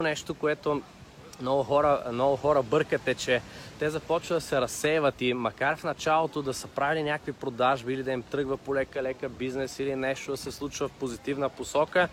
нещо, което много хора, много хора бъркат е, че те започват да се разсеиват и макар в началото да са правили някакви продажби или да им тръгва по лека-лека бизнес или нещо да се случва в позитивна посока,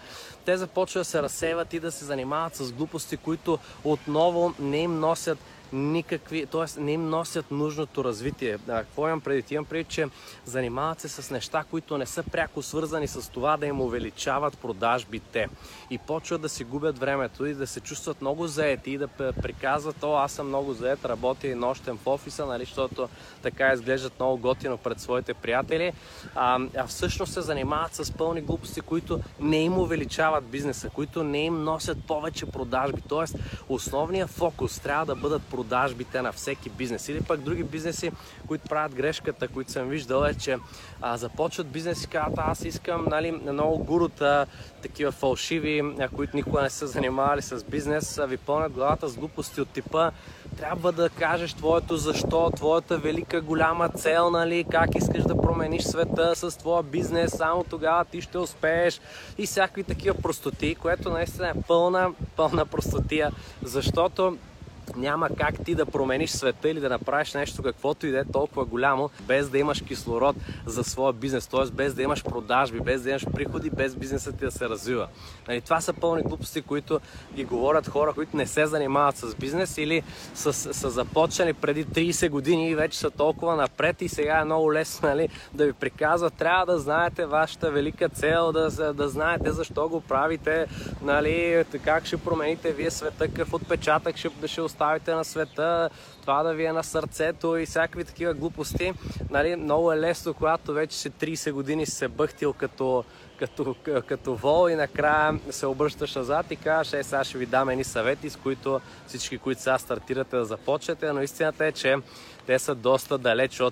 те започват да се разсеиват и да се занимават с глупости, които отново не им носят никакви, т.е. не им носят нужното развитие. А, какво имам преди? Имам преди, че занимават се с неща, които не са пряко свързани с това да им увеличават продажбите. И почват да си губят времето и да се чувстват много заети и да приказват, о, аз съм много заед, работя и нощем в офиса, нали, защото така изглеждат много готино пред своите приятели. А, а всъщност се занимават с пълни глупости, които не им увеличават бизнеса, които не им носят повече продажби. Тоест, основният фокус трябва да бъдат продажбите на всеки бизнес. Или пък други бизнеси, които правят грешката, които съм виждал е, че а, започват бизнес и казват, аз искам нали, много гурута, такива фалшиви, които никога не са занимавали с бизнес, ви пълнят главата с глупости от типа трябва да кажеш твоето защо, твоята велика голяма цел, нали, как искаш да промениш света с твоя бизнес, само тогава ти ще успееш и всякакви такива простоти, което наистина е пълна, пълна простотия, защото няма как ти да промениш света или да направиш нещо каквото и да е толкова голямо, без да имаш кислород за своя бизнес, т.е. без да имаш продажби, без да имаш приходи, без бизнесът ти да се развива. Нали, това са пълни глупости, които ги говорят хора, които не се занимават с бизнес или са, са започнали преди 30 години и вече са толкова напред и сега е много лесно нали, да ви приказват, трябва да знаете вашата велика цел, да, да знаете защо го правите, нали, как ще промените вие света, какъв отпечатък ще, ще на света, това да ви е на сърцето и всякакви такива глупости. Нали, много е лесно, когато вече си 30 години се бъхтил като, като, като вол и накрая се обръщаш назад и казваш, е, сега ще ви дам едни съвети, с които всички, които сега стартирате да започнете, но истината е, че те са доста далеч от